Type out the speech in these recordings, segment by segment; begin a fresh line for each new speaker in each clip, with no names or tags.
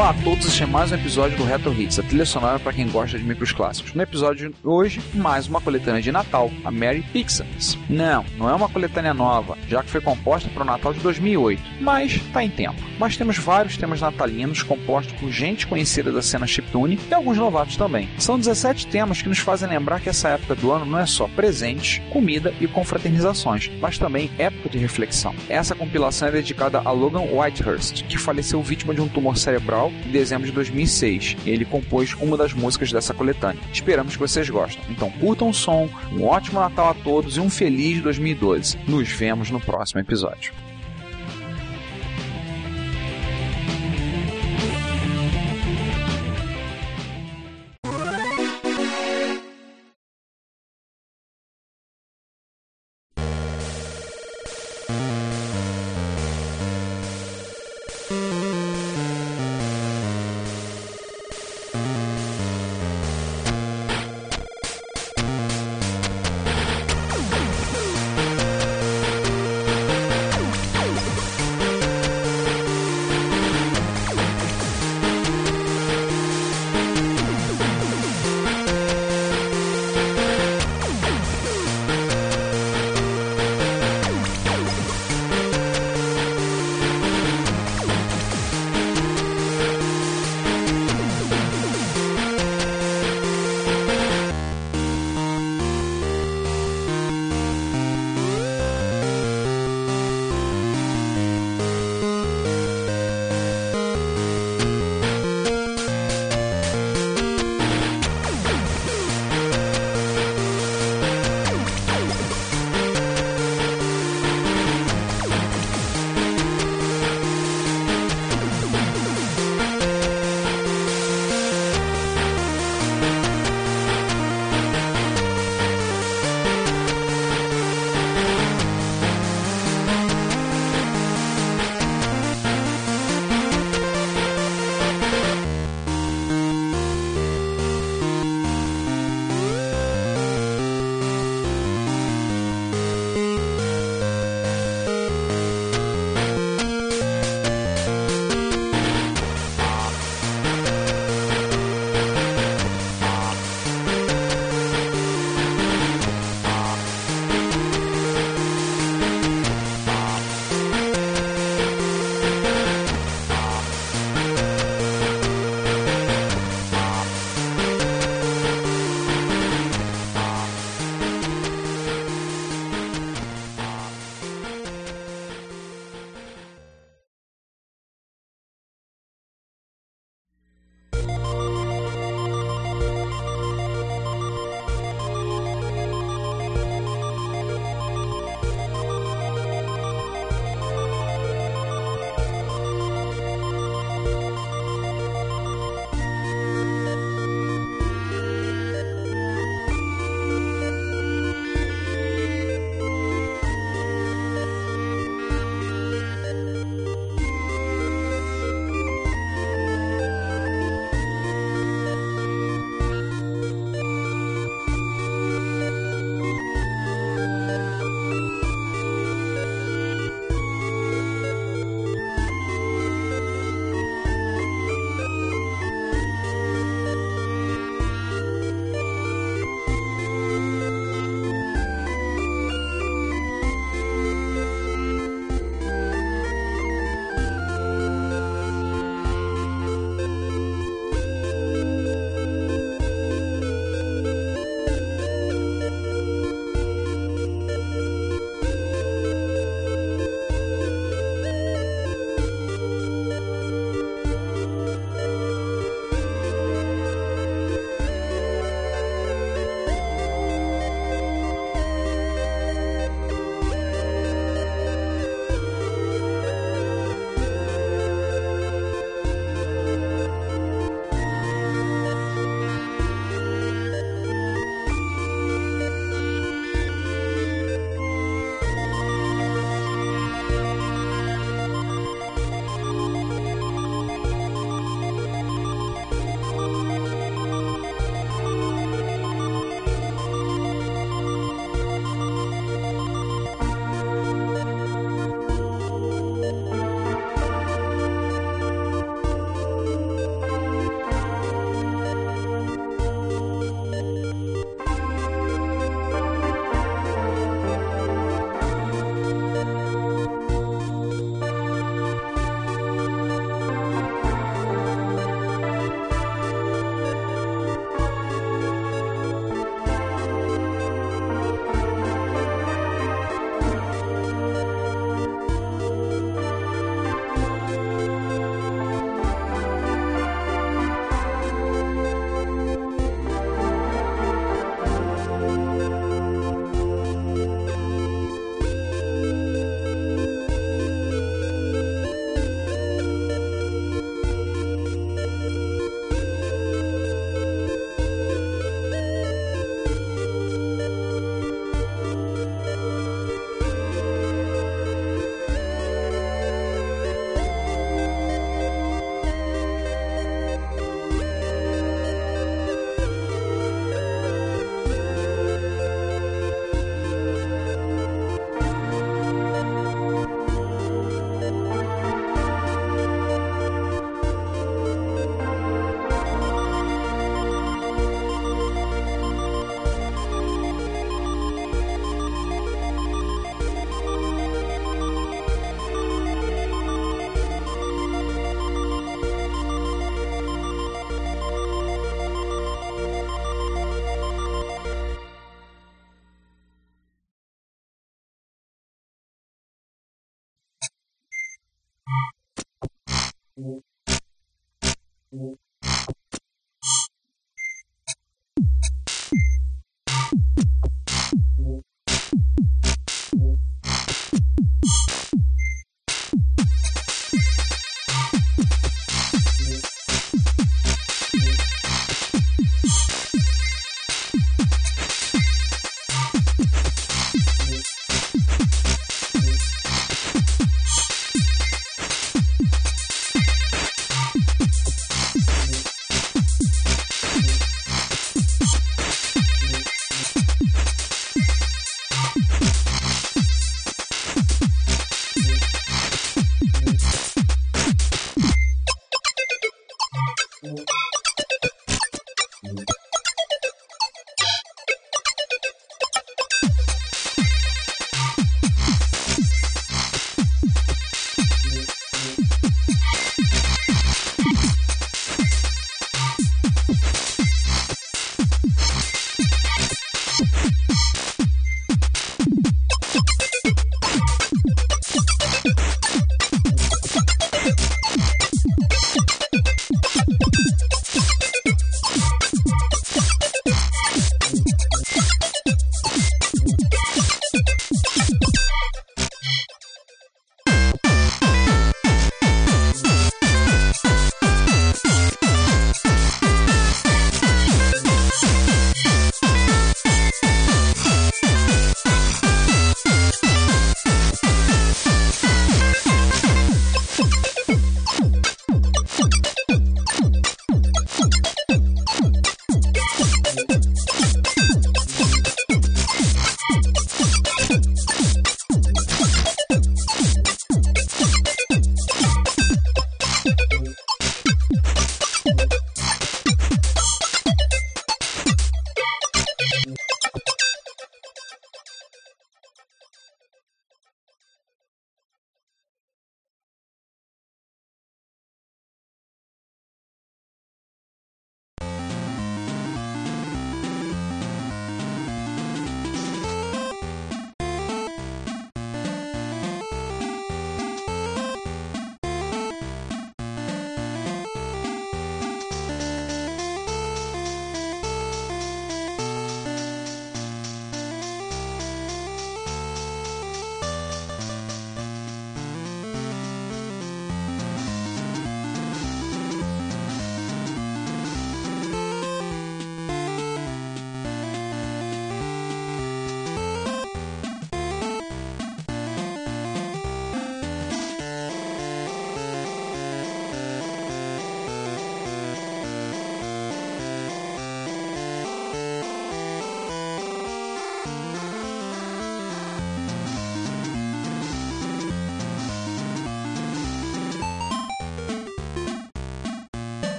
Olá a todos, este é mais um episódio do Retro Hits, a trilha sonora para quem gosta de micros clássicos. No episódio de hoje, mais uma coletânea de Natal, a Mary Pixels. Não, não é uma coletânea nova, já que foi composta para o Natal de 2008, mas está em tempo. Mas temos vários temas natalinos compostos por gente conhecida da cena chiptune e alguns novatos também. São 17 temas que nos fazem lembrar que essa época do ano não é só presentes, comida e confraternizações, mas também época de reflexão. Essa compilação é dedicada a Logan Whitehurst, que faleceu vítima de um tumor cerebral em dezembro de 2006. Ele compôs uma das músicas dessa coletânea. Esperamos que vocês gostem. Então curtam o som, um ótimo Natal a todos e um feliz 2012. Nos vemos no próximo episódio.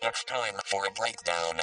It's time for a breakdown.